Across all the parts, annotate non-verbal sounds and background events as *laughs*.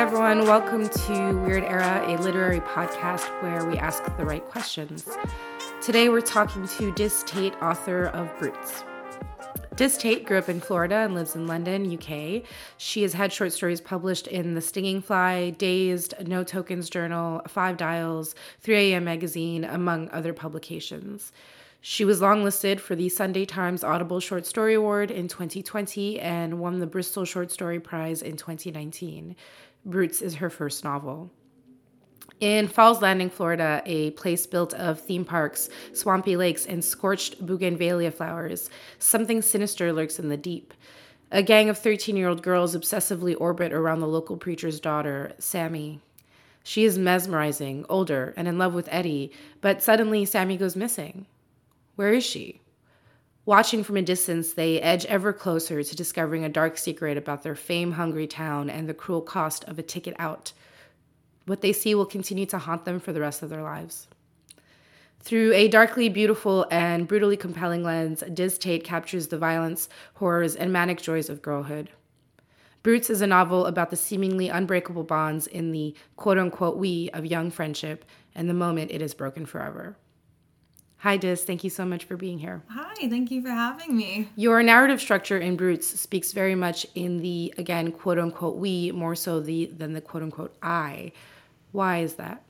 everyone. Welcome to Weird Era, a literary podcast where we ask the right questions. Today we're talking to Dizz Tate, author of Brutes. Dizz Tate grew up in Florida and lives in London, UK. She has had short stories published in The Stinging Fly, Dazed, No Tokens Journal, Five Dials, 3am Magazine, among other publications. She was longlisted for the Sunday Times Audible Short Story Award in 2020 and won the Bristol Short Story Prize in 2019. Brutes is her first novel. In Falls Landing, Florida, a place built of theme parks, swampy lakes, and scorched bougainvillea flowers, something sinister lurks in the deep. A gang of 13 year old girls obsessively orbit around the local preacher's daughter, Sammy. She is mesmerizing, older, and in love with Eddie, but suddenly Sammy goes missing. Where is she? Watching from a distance, they edge ever closer to discovering a dark secret about their fame hungry town and the cruel cost of a ticket out. What they see will continue to haunt them for the rest of their lives. Through a darkly beautiful and brutally compelling lens, Dizz Tate captures the violence, horrors, and manic joys of girlhood. Brutes is a novel about the seemingly unbreakable bonds in the quote unquote we of young friendship and the moment it is broken forever. Hi, Dizz. Thank you so much for being here. Hi, thank you for having me. Your narrative structure in Brutes speaks very much in the, again, quote unquote we, more so the than the quote unquote I. Why is that?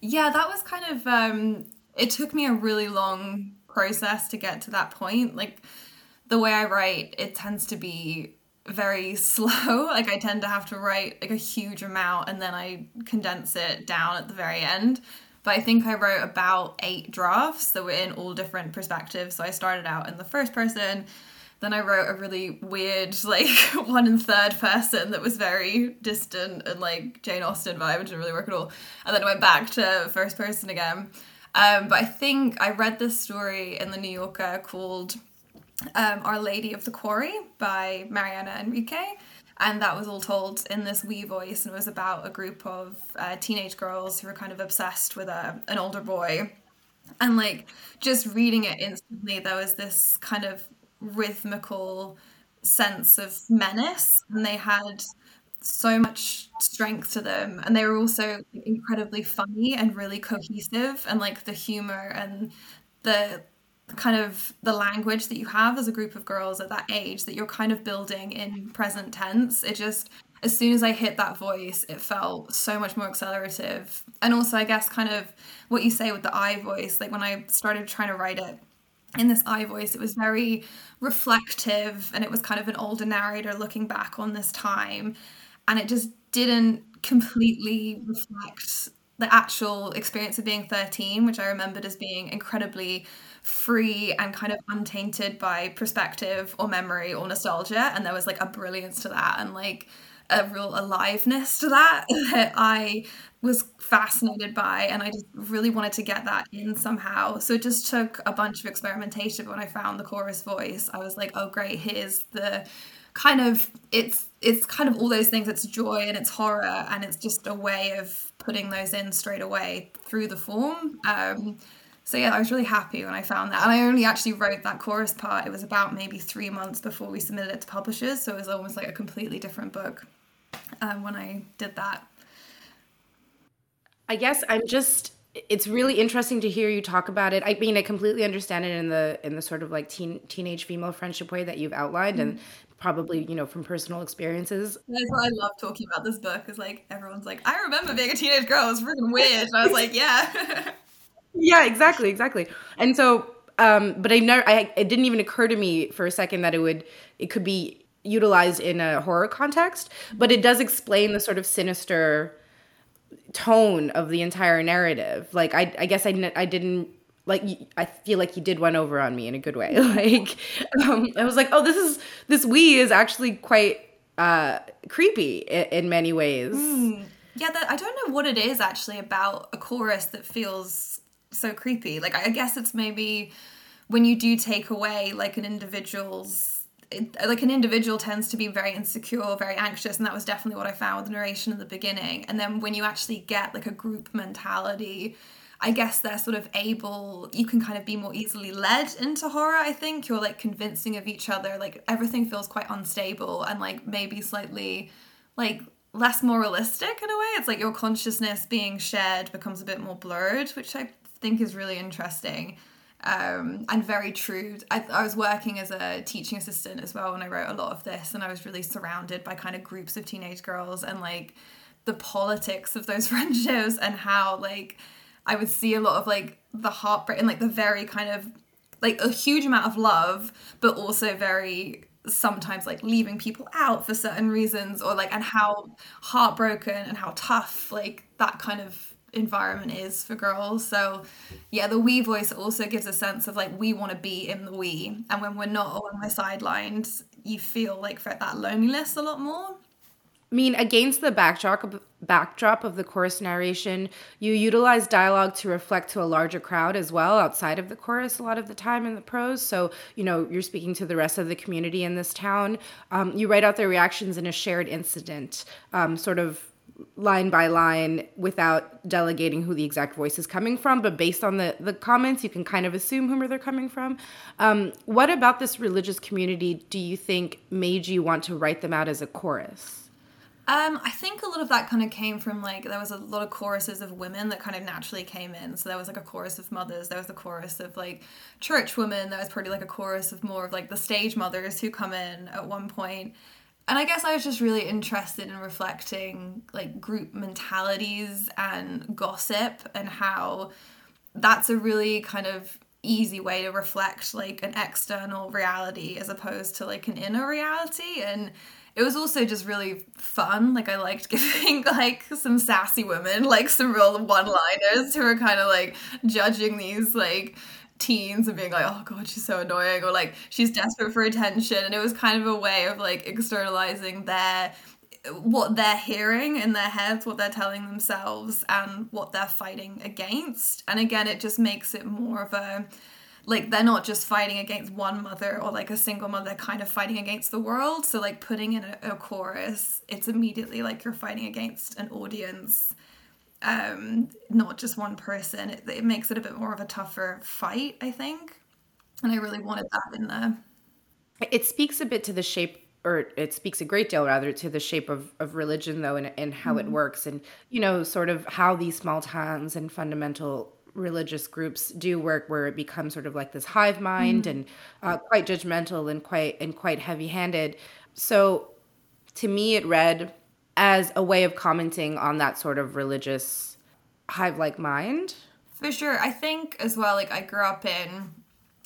Yeah, that was kind of, um, it took me a really long process to get to that point. Like, the way I write, it tends to be very *laughs* slow. Like, I tend to have to write like a huge amount and then I condense it down at the very end but I think I wrote about eight drafts that were in all different perspectives. So I started out in the first person, then I wrote a really weird, *laughs* like one and third person that was very distant and like Jane Austen vibe, which didn't really work at all. And then I went back to first person again. Um, but I think I read this story in the New Yorker called um, Our Lady of the Quarry by Mariana Enriquez and that was all told in this we voice and it was about a group of uh, teenage girls who were kind of obsessed with a, an older boy. And like just reading it instantly there was this kind of rhythmical sense of menace and they had so much strength to them. And they were also incredibly funny and really cohesive and like the humor and the kind of the language that you have as a group of girls at that age that you're kind of building in present tense. It just as soon as i hit that voice it felt so much more accelerative. And also i guess kind of what you say with the i voice like when i started trying to write it in this i voice it was very reflective and it was kind of an older narrator looking back on this time. And it just didn't completely reflect the actual experience of being 13 which i remembered as being incredibly free and kind of untainted by perspective or memory or nostalgia. And there was like a brilliance to that and like a real aliveness to that *laughs* that I was fascinated by and I just really wanted to get that in somehow. So it just took a bunch of experimentation but when I found the chorus voice. I was like, oh great, here's the kind of it's it's kind of all those things it's joy and it's horror and it's just a way of putting those in straight away through the form um so yeah, I was really happy when I found that. And I only actually wrote that chorus part. It was about maybe three months before we submitted it to publishers. So it was almost like a completely different book um, when I did that. I guess I'm just it's really interesting to hear you talk about it. I mean, I completely understand it in the in the sort of like teen teenage female friendship way that you've outlined, mm-hmm. and probably you know from personal experiences. That's why I love talking about this book. Is like everyone's like, I remember being a teenage girl. It was freaking weird. And I was like, *laughs* yeah. yeah, exactly, exactly. And so, um, but I never, I, it didn't even occur to me for a second that it would, it could be utilized in a horror context, but it does explain the sort of sinister tone of the entire narrative. Like, I, I guess I, I didn't like I feel like he did one over on me in a good way. *laughs* Like um, I was like, oh, this is this we is actually quite uh, creepy in, in many ways. Mm. Yeah, that, I don't know what it is actually about a chorus that feels so creepy. Like I guess it's maybe when you do take away like an individual's it, like an individual tends to be very insecure, very anxious, and that was definitely what I found with the narration in the beginning. And then when you actually get like a group mentality, I guess they're sort of able, you can kind of be more easily led into horror, I think. You're like convincing of each other, like everything feels quite unstable and like maybe slightly like less moralistic in a way. It's like your consciousness being shared becomes a bit more blurred, which I think is really interesting um, and very true. I, I was working as a teaching assistant as well when I wrote a lot of this, and I was really surrounded by kind of groups of teenage girls and like the politics of those *laughs* friendships and how like I would see a lot of like the heartbreak and like the very kind of like a huge amount of love, but also very sometimes like leaving people out for certain reasons or like and how heartbroken and how tough like that kind of environment is for girls. So yeah, the we voice also gives a sense of like we want to be in the we, and when we're not or when we're sidelined, you feel like that loneliness a lot more. I mean, against the backdrop of, backdrop of the chorus narration, you utilize dialogue to reflect to a larger crowd as well outside of the chorus a lot of the time in the prose. So, you know, you're speaking to the rest of the community in this town. Um, you write out their reactions in a shared incident, um, sort of line by line without delegating who the exact voice is coming from, but based on the, the comments, you can kind of assume whom they're coming from. Um, what about this religious community do you think made you want to write them out as a chorus? Um, I think a lot of that kind of came from like there was a lot of choruses of women that kind of naturally came in. So there was like a chorus of mothers, there was a chorus of like church women, there was probably like a chorus of more of like the stage mothers who come in at one point. and I guess I was just really interested in reflecting like group mentalities and gossip and how that's a really kind of easy way to reflect like an external reality as opposed to like an inner reality and it was also just really fun like i liked *laughs* giving like some sassy women like some real one liners who are kind of like judging these like teens and being like, oh god, she's so annoying, or like she's desperate for attention. And it was kind of a way of like externalizing their what they're hearing in their heads, what they're telling themselves, and what they're fighting against. And again, it just makes it more of a like they're not just fighting against one mother or like a single mother, they're kind of fighting against the world. So like putting in a, a chorus, it's immediately like you're fighting against an audience um, not just one person. It, it makes it a bit more of a tougher fight, I think. And I really wanted that in there. It speaks a bit to the shape or it speaks a great deal rather to the shape of, of religion though and, and how mm. it works and you know sort of how these small towns and fundamental religious groups do work where it becomes sort of like this hive mind mm. and uh, quite judgmental and quite and quite heavy handed so to me it read as a way of commenting on that sort of religious hive like mind. For sure. I think as well, like I grew up in,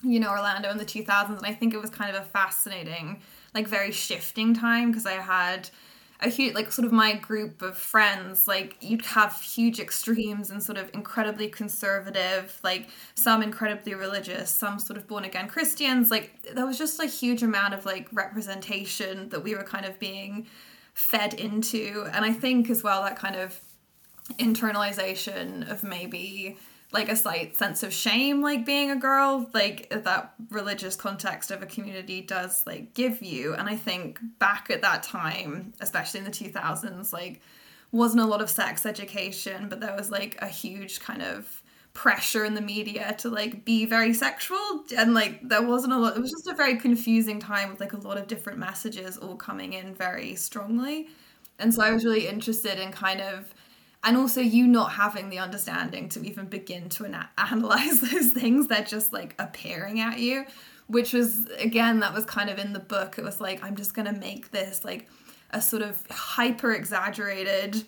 you know, Orlando in the 2000s, and I think it was kind of a fascinating, like very shifting time because I had a huge like sort of my group of friends like you'd have huge extremes and sort of incredibly conservative like some incredibly religious some sort of born again christians like there was just a huge amount of like representation that we were kind of being fed into. And I think as well that kind of internalization of maybe like a slight sense of shame like being a girl like that religious context of a community does like give you. And i think back at that time especially in the 2000s like wasn't a lot of sex education but there was like a huge kind of pressure in the media to like be very sexual. And like there wasn't a lot it was just a very confusing time with like a lot of different messages all coming in very strongly. And so i was really interested in kind of and also you not having the understanding to even begin to ana- *laughs* analyze those things they're just like appearing at you which was again that was kind of in the book. It was like i'm just going to make this like a sort of hyper exaggerated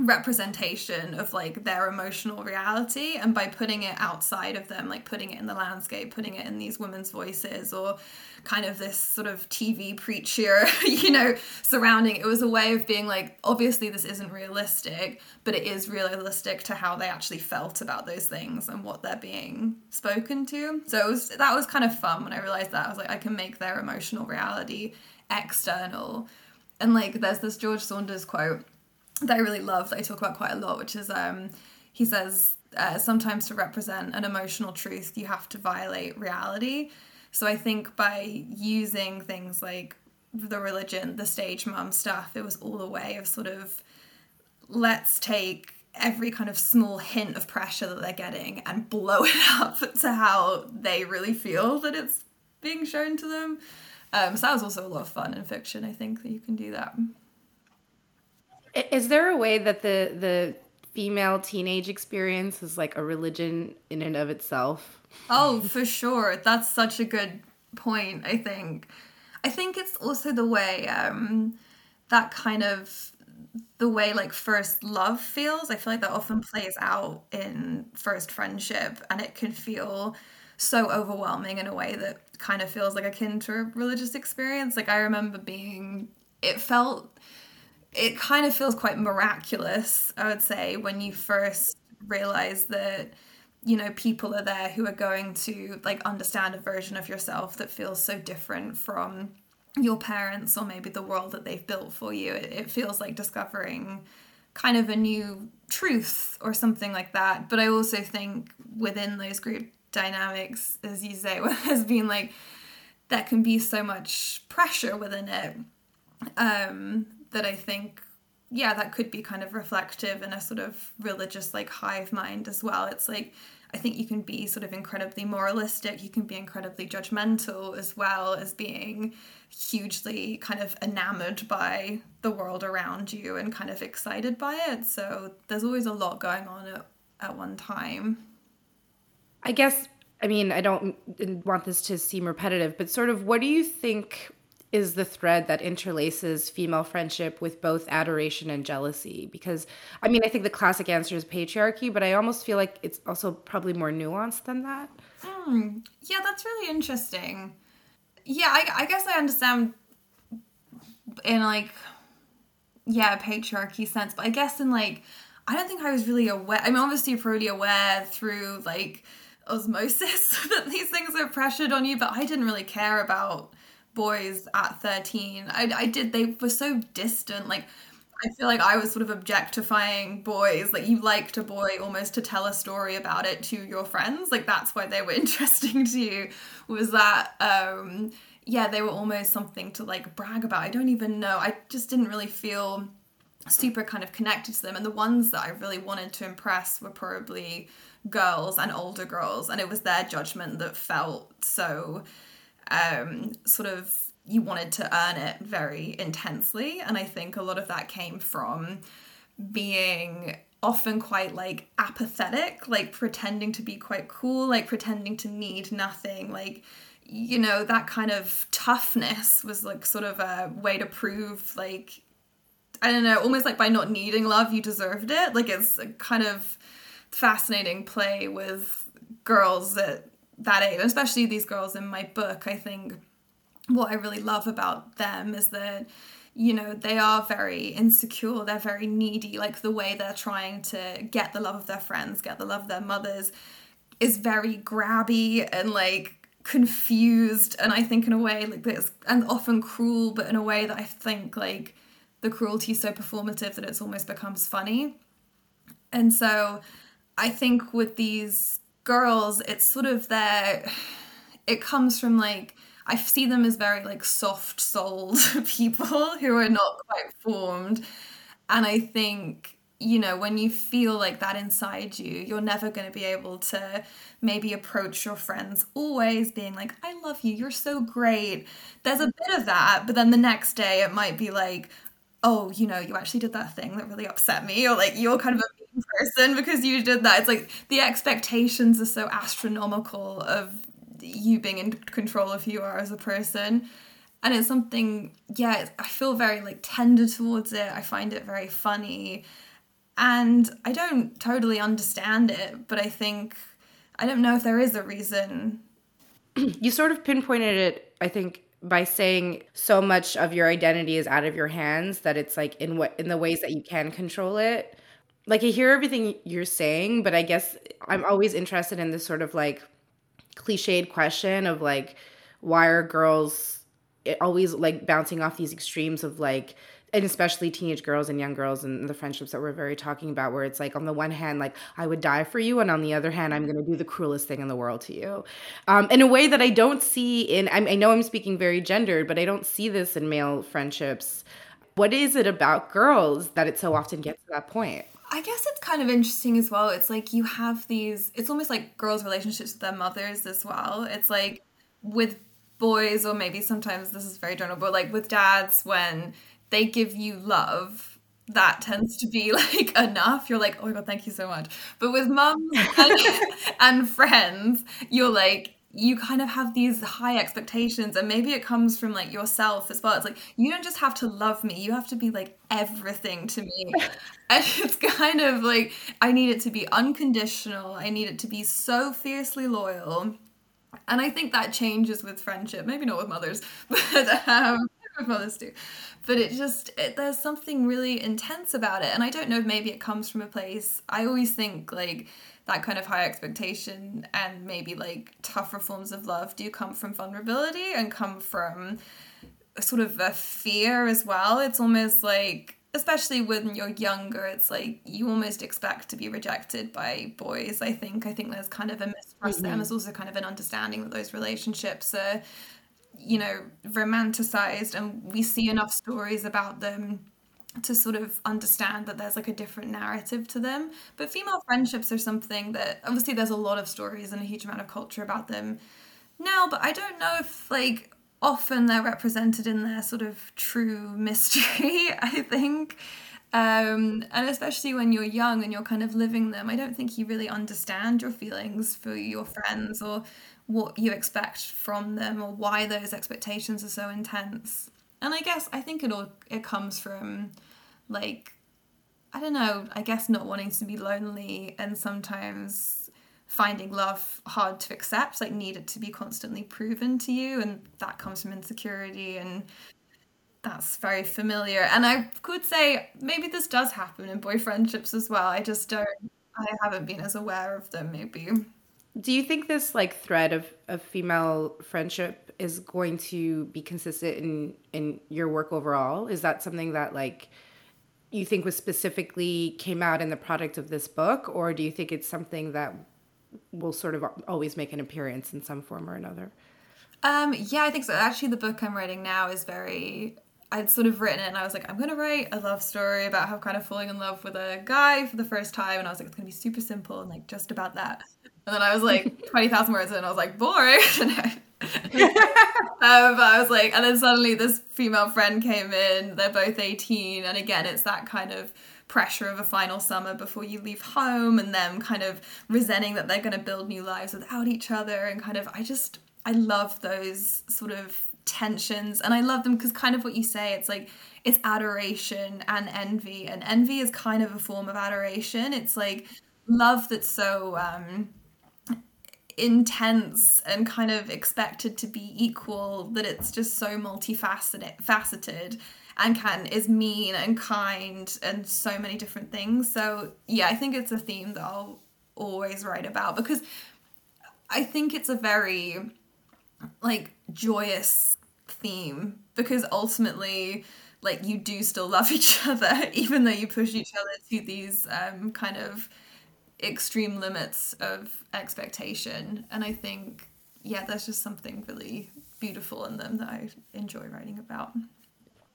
representation of like their emotional reality and by putting it outside of them like putting it in the landscape putting it in these women's voices or kind of this sort of tv preacher *laughs* you know surrounding it was a way of being like obviously this isn't realistic but it is realistic to how they actually felt about those things and what they're being spoken to. So it was that was kind of fun when i realized that. I was like i can make their emotional reality external. And like there's this george saunders quote that I really love that I talk about quite a lot, which is um, he says uh, sometimes to represent an emotional truth, you have to violate reality. So I think by using things like the religion, the stage mom stuff, it was all a way of sort of let's take every kind of small hint of pressure that they're getting and blow *laughs* it up to how they really feel that it's being shown to them. Um, so that was also a lot of fun in fiction. I think that you can do that. Is there a way that the the female teenage experience is like a religion in and of itself? Oh, for sure. That's such a good point. I think. I think it's also the way um, that kind of the way like first love feels. I feel like that often plays out in first friendship, and it can feel so overwhelming in a way that kind of feels like akin to a religious experience. Like I remember being, it felt, it kind of feels quite miraculous. I would say when you first realize that you know people are there who are going to like understand a version of yourself that feels so different from your parents or maybe the world that they've built for you it, it feels like discovering kind of a new truth or something like that but i also think within those group dynamics as you say *laughs* has been like there can be so much pressure within it um that i think yeah that could be kind of reflective in a sort of religious like hive mind as well it's like I think you can be sort of incredibly moralistic, you can be incredibly judgmental as well as being hugely kind of enamored by the world around you and kind of excited by it. So there's always a lot going on at, at one time. I guess, I mean, I don't want this to seem repetitive, but sort of what do you think is the thread that interlaces female friendship with both adoration and jealousy. Because i mean i think the classic answer is patriarchy but i almost feel like it's also probably more nuanced than that. Mm, yeah that's really interesting. Yeah I, I guess i understand in like yeah patriarchy sense but i guess in like i don't think i was really aware i mean obviously probably aware through like osmosis *laughs* that these things are pressured on you but i didn't really care about boys at 13 I, I did they were so distant like I feel like I was sort of objectifying boys. Like you liked a boy almost to tell a story about it to your friends. Like that's why they were *laughs* interesting to you. Was that um yeah, they were almost something to like brag about. I don't even know. I just didn't really feel super kind of connected to them. And the ones that I really wanted to impress were probably girls and older girls. And it was their judgment that felt so um, sort of you wanted to earn it very intensely. And I think a lot of that came from being often quite like apathetic, like pretending to be quite cool, like pretending to need nothing, like you know, that kind of toughness was like sort of a way to prove like I don't know, almost like by not needing love you deserved it. Like it's a kind of fascinating play with girls that that age, especially these girls in my book, I think what I really love about them is that you know they are very insecure they're very needy like the way they're trying to get the love of their friends get the love of their mothers is very grabby and like confused and i think in a way like this and often cruel but in a way that i think like the cruelty is so performative that it's almost becomes funny. And so i think with these girls, it's sort of their. It comes from like I see them as very like soft souled *laughs* people who are not quite formed, and I think you know when you feel like that inside you you're never going to be able to maybe approach your friends always being like i love you you're so great there's a bit of that but then the next day it might be like oh you know you actually did that thing that really upset me or like you're kind of person because you did that. It's like the expectations are so astronomical of you being in control of who you are as a person. And it's something, yeah, I feel very like tender towards it. I find it very funny. And I don't totally understand it, but I think, I don't know if there is a reason. *clears throat* You sort of pinpointed it, I think, by saying so much of your identity is out of your hands that it's like in what in the ways that you can control it like I hear everything you're saying, but I guess I'm always interested in this sort of like cliched question of like why are girls always like bouncing off these extremes of like and especially teenage girls and young girls and the friendships that we're very talking about where it's like on the one hand like i would die for you and on the other hand i'm going to do the cruelest thing in the world to you. Um, in a way that i don't see in I, I know i'm speaking very gendered but i don't see this in male friendships. What is it about girls that it so often gets to that point I guess it's kind of interesting as well. It's like you have these, it's almost like girls' relationships with their mothers as well. It's like with boys, or maybe sometimes this is very general, but like with dads, when they give you love, that tends to be *laughs* like enough. You're like, oh my god, thank you so much. But with mums and, *laughs* and friends, you're like, you kind of have these high expectations and maybe it comes from like yourself as well. It's like you don't just have to love me you have to be like everything to me. *laughs* And it's kind of like i need it to be unconditional i need it to be so fiercely loyal. And i think that changes with friendship maybe not with mothers *laughs* but um with mothers too. But it just it, there's something really intense about it and i don't know if maybe it comes from a place i always think like that kind of high expectation and maybe like tougher forms of love do come from vulnerability and come from sort of a fear as well it's almost like especially when you're younger it's like you almost expect to be rejected by boys i think i think there's kind of a mistrust mm-hmm. and there's also kind of an understanding that those relationships are you know, romanticized, and we see enough stories about them to sort of understand that there's like a different narrative to them. But female friendships are something that obviously there's a lot of stories and a huge amount of culture about them now, but I don't know if like often they're represented in their sort of true *laughs* mystery, I think. Um, and especially when you're young and you're kind of living them, I don't think you really understand your feelings for your friends or what you expect from them or why those expectations are so intense. And I guess I think it all it comes from like I don't know, I guess not wanting to be lonely and sometimes finding love hard to accept, like need it to be constantly proven to you and that comes from insecurity and that's very familiar. And I could say maybe this does happen in boy friendships as well. I just don't I haven't been as aware of them maybe. Do you think this like thread of, of female friendship is going to be consistent in in your work overall? Is that something that like you think was specifically came out in the product of this book, or do you think it's something that will sort of always make an appearance in some form or another? Um, yeah, I think so. Actually, the book I'm writing now is very. I'd sort of written it and I was like, I'm going to write a love story about how kind of falling in love with a guy for the first time. And I was like, it's going to be super simple and like just about that. And then I was like *laughs* 20,000 words in, and I was like, boring. *laughs* *laughs* um, but I was like, and then suddenly this female friend came in. They're both 18. And again, it's that kind of pressure of a final summer before you leave home and them kind of resenting that they're going to build new lives without each other. And kind of, I just, I love those sort of tensions. And I love them because kind of what you say, it's like, it's adoration and envy. And envy is kind of a form of adoration. It's like love that's so, um, intense and kind of expected to be equal that it's just so multifaceted faceted and can is mean and kind and so many different things. So yeah i think it's a theme that i'll always write about because i think it's a very like joyous theme because ultimately like you do still love *laughs* each other even though you push each other to these um kind of extreme limits of expectation. And I think, yeah, there's just something really beautiful in them that I enjoy writing about.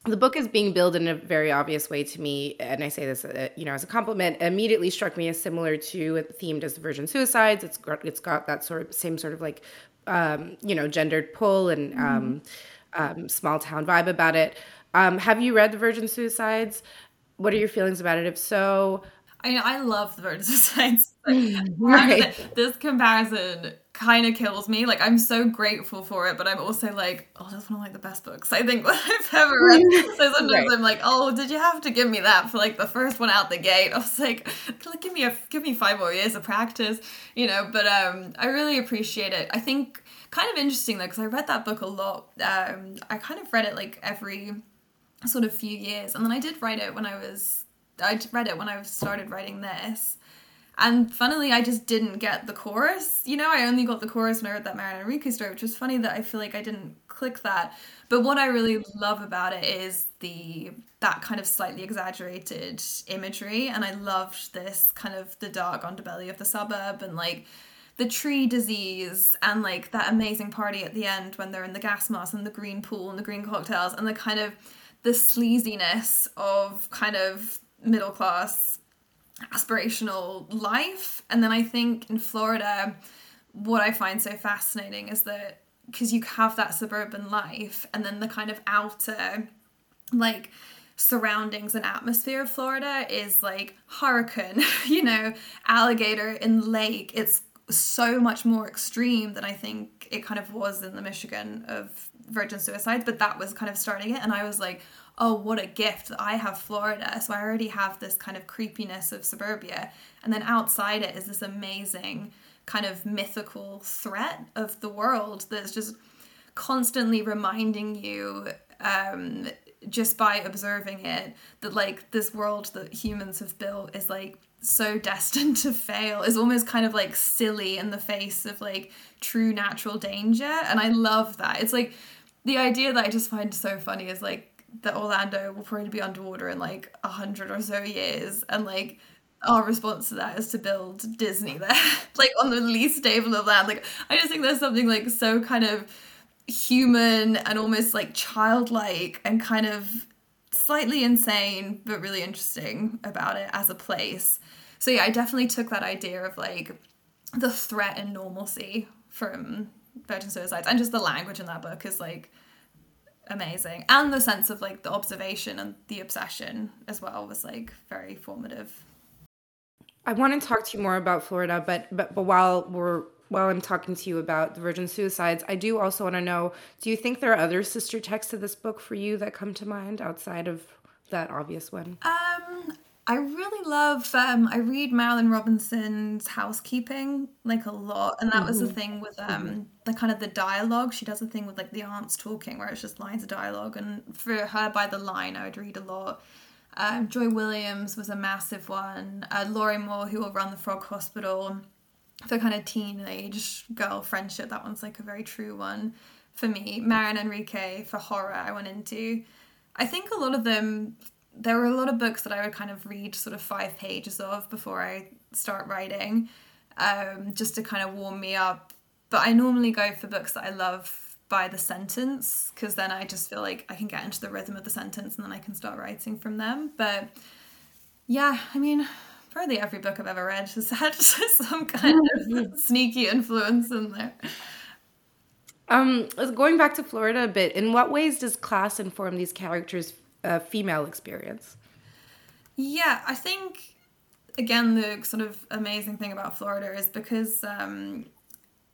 The book is being billed in a very obvious way to me, and I say this, uh, you know, as a compliment. Immediately struck me as similar to themed as the Virgin Suicides. It's got, it's got that sort of same sort of like, um, you know, gendered pull and mm-hmm. um, um, small town vibe about it. Um, have you read the Virgin Suicides? What are your feelings about it? If so, I mean, I love the Virgin Suicides. *laughs* right. This comparison kind of kills me. Like, I'm so grateful for it, but I'm also like, oh, that's one of like the best books I think *laughs* I've ever read. *laughs* so sometimes right. I'm like, oh, did you have to give me that for like the first one out the gate? I was like, give me a give me five more years of practice, you know. But um, I really appreciate it. I think kind of interesting though, because I read that book a lot. Um, I kind of read it like every sort of few years, and then I did write it when I was I read it when I started writing this. And funnily, I just didn't get the chorus. You know, I only got the chorus when I read that Marian Enriquez story, which was funny that I feel like I didn't click that. But what I really love about it is the that kind of slightly exaggerated imagery, and I loved this kind of the dark underbelly of the suburb and like the tree disease and like that amazing party at the end when they're in the gas mask and the green pool and the green cocktails and the kind of the sleaziness of kind of middle class aspirational life. And then I think in Florida, what I find so fascinating is that because you have that suburban life and then the kind of outer like surroundings and atmosphere of Florida is like hurricane, *laughs* you know, alligator in lake. It's so much more extreme than I think it kind of was in the Michigan of virgin suicides, but that was kind of starting it. And I was like, oh, what a gift that I have Florida. So I already have this kind of creepiness of suburbia. And then outside it is this amazing kind of mythical threat of the world that's just constantly reminding you um, just by observing it that like this world that humans have built is like so *laughs* destined to fail is almost kind of like silly in the face of like true natural danger and i love that it's like the idea that i just find so funny is like that Orlando will probably be underwater in like a hundred or so years, and like our response to that is to build Disney there, *laughs* like on the least stable of land. Like I just think there's something like so kind of human and almost like childlike and kind of slightly insane but really interesting about it as a place. So yeah, I definitely took that idea of like the threat and normalcy from Virgin Suicides and just the language in that book is like amazing. And the sense of like the observation and the obsession as well was like very formative. I want to talk to you more about florida but but but while we're while i'm talking to you about the virgin suicides i do also want to know do you think there are other sister texts to this book for you that come to mind outside of that obvious one? Um I really love um I read Marilynne Robinson's housekeeping like a lot and that was the mm-hmm. thing with um the kind of the dialogue. She does a thing with like the aunts talking where it's just lines of dialogue and for her by the line I would read a lot. Um, Joy Williams was a massive one. Uh, Lorrie Moore who will run the Frog Hospital for kind of teenage girl friendship that one's like a very true one for me. Marian Enriquez for horror I went into. I think a lot of them there were a lot of books that I would kind of read sort of five pages of before I start writing, um, just to kind of warm me up. But I normally go for books that I love by the sentence because then I just feel like I can get into the rhythm of the sentence and then I can start writing from them. But yeah, I mean, probably every book I've ever read has *laughs* had some kind of *laughs* sneaky influence in there. Um, going back to Florida a bit, in what ways does class inform these characters' female experience. Yeah, I think again the sort of amazing thing about Florida is because um,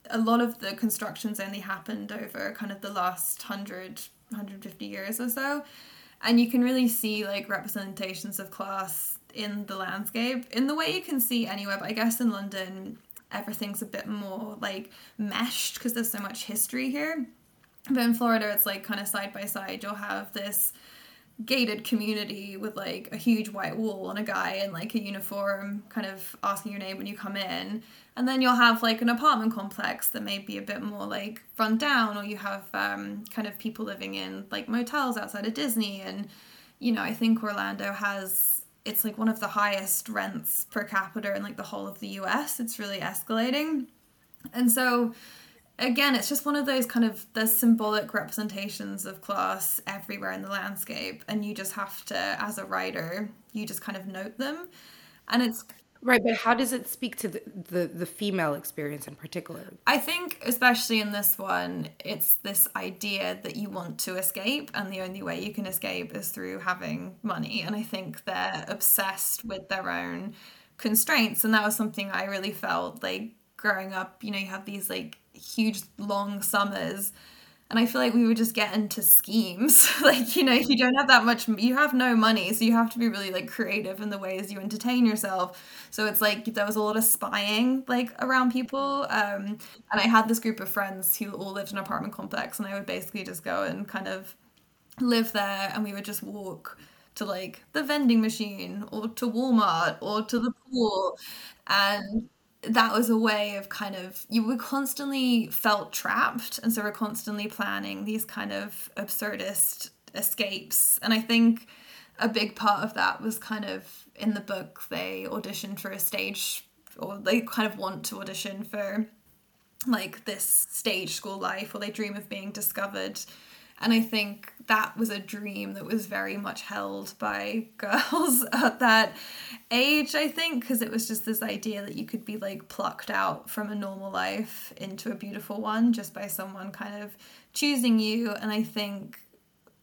a lot of the constructions only happened over kind of the last 100 150 years or so. And you can really see like representations of class in the landscape in the way you can see anywhere but i guess in london everything's a bit more like meshed because there's so much history here. But in florida it's like kind of side by side. You'll have this gated community with like a huge white wall and a guy in like a uniform kind of asking your name when you come in. And then you'll have like an apartment complex that may be a bit more like run down or you have um, kind of people living in like motels outside of disney. And you know i think orlando has it's like one of the highest rents per capita in like the whole of the us it's really escalating. And so again, it's just one of those kind of there's symbolic representations of class everywhere in the landscape, and you just have to, as a writer, you just kind of note them, and it's right. But how does it speak to the the, the female experience in particular? I think, especially in this one, it's this idea that you want to escape, and the only way you can escape is through having money, and I think they're obsessed with their own constraints, and that was something I really felt like growing up. You know, you have these like huge long summers and I feel like we would just get into schemes. *laughs* like, you know, you don't have that much, you have no money, so you have to be really like creative in the ways you entertain yourself. So it's like there was a lot of spying like around people. Um, and I had this group of friends who all lived in an apartment complex, and I would basically just go and kind of live there, and we would just walk to like the vending machine or to Walmart or to the pool. And that was a way of kind of you were constantly felt trapped and so we're constantly planning these kind of absurdist escapes. And i think a big part of that was kind of in the book they auditioned for a stage or they kind of want to audition for like this stage school life or they dream of being discovered and I think that was a dream that was very much held by *laughs* girls at that age, I think, because it was just this idea that you could be like plucked out from a normal life into a beautiful one just by someone kind of choosing you. And I think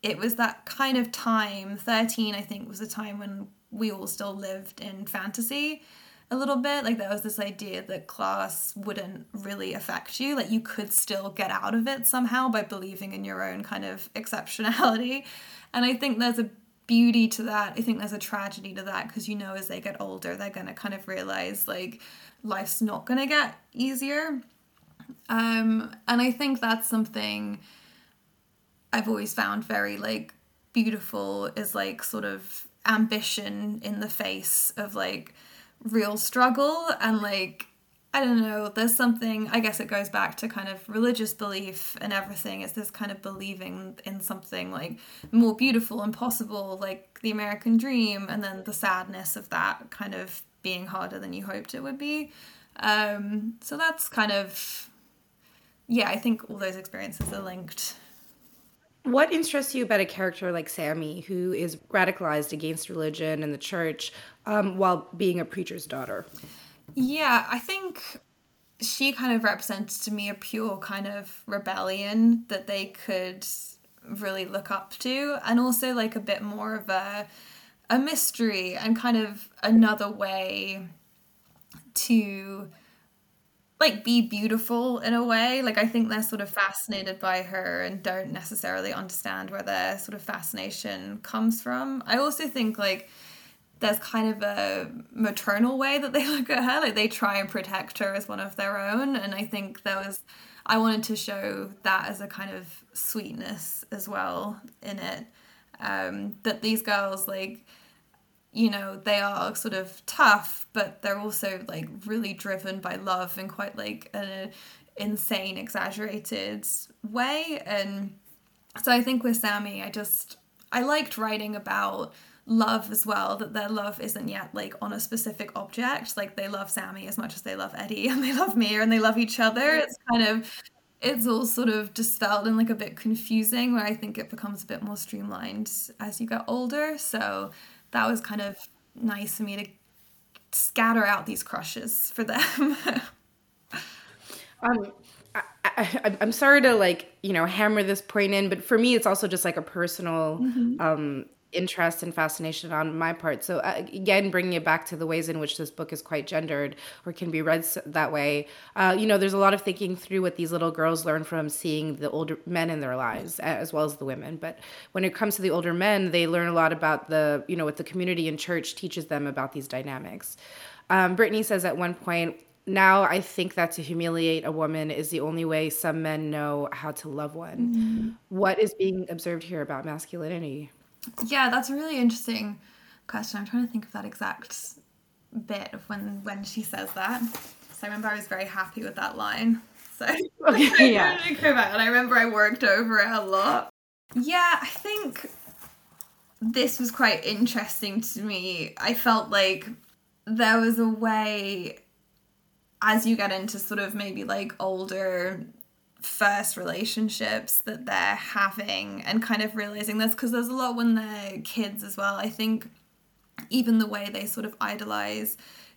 it was that kind of time, 13, I think, was a time when we all still lived in fantasy a little bit. Like there was this idea that class wouldn't really affect you. Like you could still get out of it somehow by believing in your own kind of exceptionality. And I think there's a beauty to that. I think there's a tragedy to that because you know as they get older they're going to kind of realize like life's not going to get easier. Um and I think that's something I've always found very like beautiful is like sort of ambition in the face of like real struggle and like I don't know, there's something, I guess it goes back to kind of religious belief and everything. It's this kind of believing in something like more beautiful and possible, like the American dream, and then the sadness of that kind of being harder than you hoped it would be. Um, so that's kind of, yeah, I think all those experiences are linked. What interests you about a character like Sammy, who is radicalized against religion and the church um, while being a preacher's daughter? Yeah, I think she kind of represents to me a pure kind of rebellion that they could really look up to, and also like a bit more of a a mystery and kind of another way to like be beautiful in a way. Like I think they're sort of fascinated by her and don't necessarily understand where their sort of fascination comes from. I also think like there's kind of a maternal way that they *laughs* look at her. Like they try and protect her as one of their own. And I think there was I wanted to show that as a kind of sweetness as well in it. Um, that these girls like you know they are sort of tough but they're also like really driven by love in quite like an uh, insane exaggerated way. And so i think with sammy i just i liked writing about love as well that their love isn't yet like on a specific object. Like they love sammy as much as they love eddie *laughs* and they love mia and they love each other. It's kind of it's all sort of dispelled and like a bit confusing where i think it becomes a bit more streamlined as you get older. So that was kind of nice for me to scatter out these crushes for them. *laughs* um, I, am sorry to like you know hammer this point in, but for me, it's also just like a personal mm-hmm. um, interest and fascination on my part. So uh, again, bringing it back to the ways in which this book is quite gendered or can be read that way. Uh, you know, there's a lot of thinking through what these little girls learn from seeing the older men in their lives as well as the women. But when it comes to the older men, they learn a lot about the you know what the community and church teaches them about these dynamics. Um, Brittany says at one point, now I think that to humiliate a woman is the only way some men know how to love one. Mm-hmm. What is being observed here about masculinity? Yeah, that's a really interesting question. I'm trying to think of that exact bit of when when she says that. So I remember I was very happy with that line. So *laughs* okay, *laughs* yeah. go back, and I remember I worked over it a lot. Yeah, I think this was quite interesting to me. I felt like there was a way as you get into sort of maybe like older first relationships that they're having and kind of realizing this because there's a lot when they're kids as well. I think even the way they sort of idolize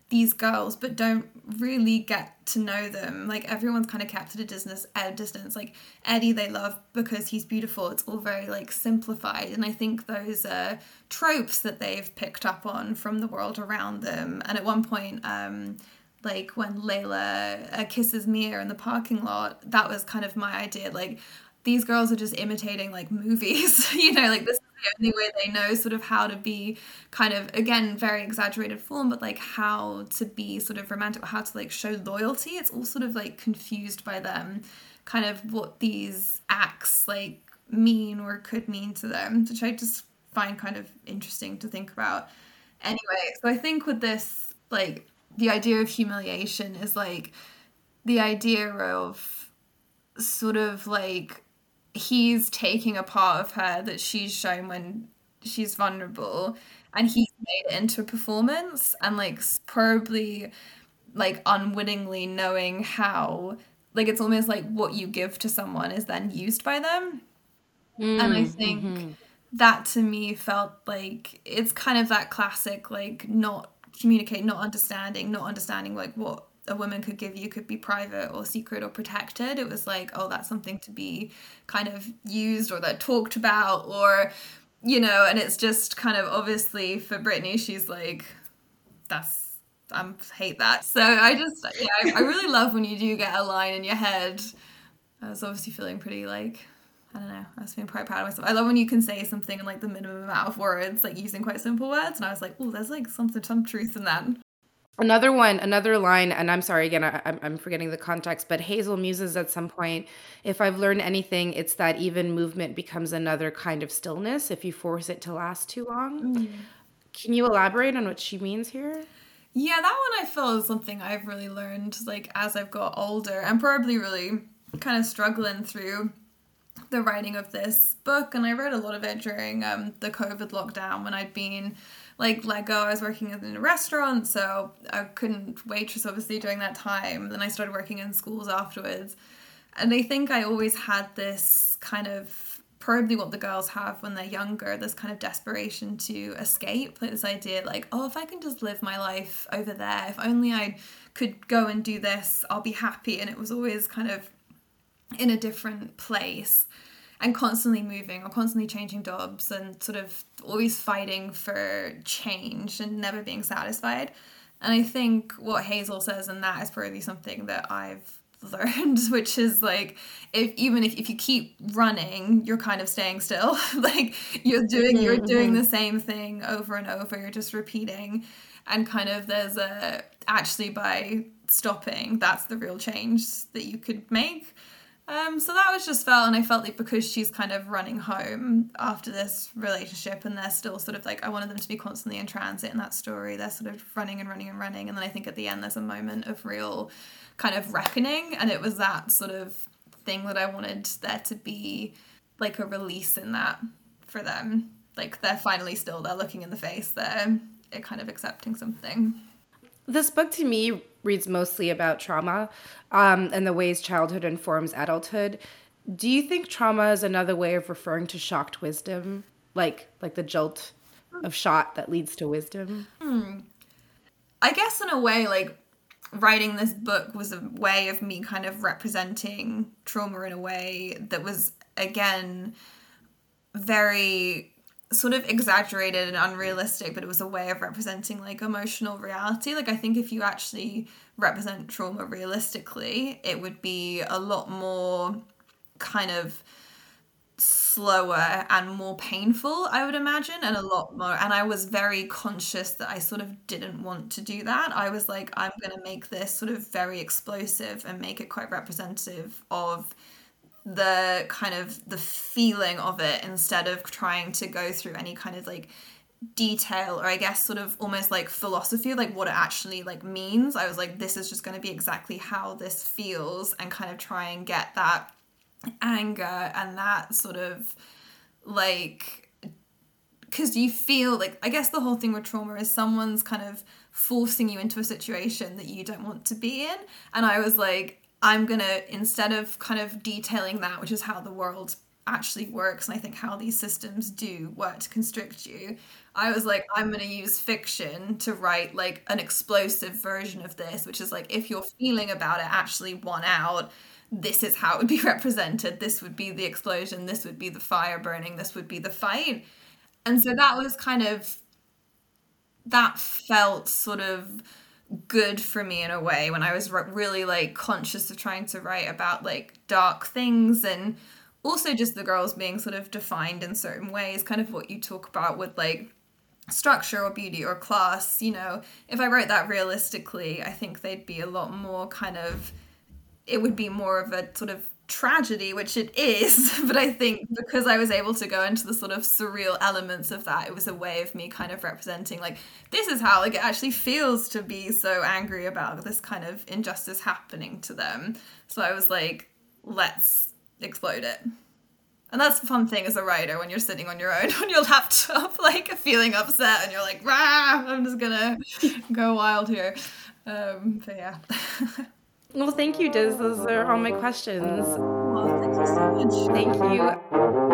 these girls but don't really get to know them. Like everyone's kind of kept at a distance at a distance. Like eddie they love because he's beautiful. It's all very like simplified. And i think those are tropes that they've picked up on from the world around them. And at one point um like when Layla uh, kisses Mia in the parking lot, that was kind of my idea. Like these girls are just imitating like movies, *laughs* you know, like this is the only way they know sort of how to be kind of again very exaggerated form, but like how to be sort of romantic, how to like show loyalty. It's all sort of like confused by them, kind of what these acts like mean or could mean to them, which I just find kind of interesting to think about. Anyway, so I think with this, like, the idea of humiliation is like the idea of sort of like he's taking a part of her that she's shown when she's vulnerable and he's made it into a performance and like probably like unwittingly knowing how like it's almost like what you give to someone is then used by them mm, and i think mm-hmm. that to me felt like it's kind of that classic like not communicate not understanding not understanding like what a woman could give you could be private or secret or protected it was like oh that's something to be kind of used or that talked about or you know and it's just kind of obviously for Brittany, she's like that's I hate that. So I just, yeah, I, I really love when you do get a line in your head. I was obviously feeling pretty like, I don't know, I was feeling quite proud of myself. I love when you can say something in like the minimum amount of words, like using quite simple words. And I was like, oh, there's like something, some truth in that. Another one, another line, and I'm sorry again, I, I'm forgetting the context, but Hazel muses at some point, if I've learned anything, it's that even movement becomes another kind of stillness if you force it to last too long. Mm. Can you elaborate on what she means here? Yeah, that one I feel is something I've really learned like as I've got older and probably really kind of struggling through the writing of this book and I read a lot of it during um, the COVID lockdown when I'd been like let go. I was working in a restaurant, so I couldn't waitress obviously during that time. Then I started working in schools afterwards. And I think I always had this kind of probably what the girls have when they're younger this kind of desperation to escape like this idea like oh if i can just live my life over there if only i could go and do this i'll be happy and it was always kind of in a different place and constantly moving or constantly changing jobs and sort of always fighting for change and never being satisfied. And i think what hazel says in that is probably something that i've *laughs* learned which is like if even if, if you keep running you're kind of staying still. *laughs* Like you're doing you're mm-hmm. doing the same thing over and over. You're just repeating. And kind of there's a actually by stopping that's the real change that you could make um, so that was just felt, and I felt like because she's kind of running home after this relationship, and they're still sort of like I wanted them to be constantly in transit in that story. They're sort of running and running and running, and then I think at the end there's a moment of real kind of reckoning, and it was that sort of thing that I wanted there to be like a release in that for them. Like they're finally still they're looking in the face, they're kind of accepting something. This book to me reads mostly about trauma um, and the ways childhood informs adulthood. Do you think trauma is another way of referring to shocked wisdom, like like the jolt of shot that leads to wisdom? Hmm. I guess in a way, like writing this book was a way of me kind of representing trauma in a way that was again very sort of exaggerated and unrealistic, but it was a way of representing like emotional reality. Like I think if you actually represent trauma realistically, it would be a lot more kind of slower and more painful, I would imagine, and a lot more. And I was very conscious that I sort of didn't want to do that. I was like, I'm going to make this sort of very explosive and make it quite representative of the kind of the feeling of it instead of trying to go through any kind of like detail or i guess sort of almost like philosophy like what it actually like means. I was like this is just going to be exactly how this feels and kind of try and get that anger and that sort of like because you feel like i guess the whole thing with trauma is someone's kind of forcing you into a situation that you don't want to be in. And i was like I'm going to, instead of kind of detailing that, which is how the world actually works, and I think how these systems do work to constrict you, I was like, I'm going to use fiction to write like an explosive version of this, which is like, if your feeling about it actually won out, this is how it would be *laughs* represented. This would be the explosion. This would be the fire burning. This would be the fight. And so that was kind of, that felt sort of good for me in a way when I was re- really like conscious of trying to write about like dark things and also just the girls being sort of defined in certain ways, kind of what you talk about with like structure or beauty or class. You know, if I wrote that realistically, I think they'd be a lot more kind of, it would be more of a sort of tragedy, which it is, *laughs* but I think because I was able to go into the sort of surreal elements of that, it was a way of me kind of representing like this is how like it actually feels to be so angry about this kind of injustice happening to them. So I was like, let's explode it. And that's the fun thing as a writer when you're sitting on your own *laughs* on your laptop, like feeling upset, and you're like, "Rah! I'm just gonna go wild here." Um, but yeah. *laughs* Well, thank you, Dizz. Those are all my questions. Well, thank you so much. Thank you.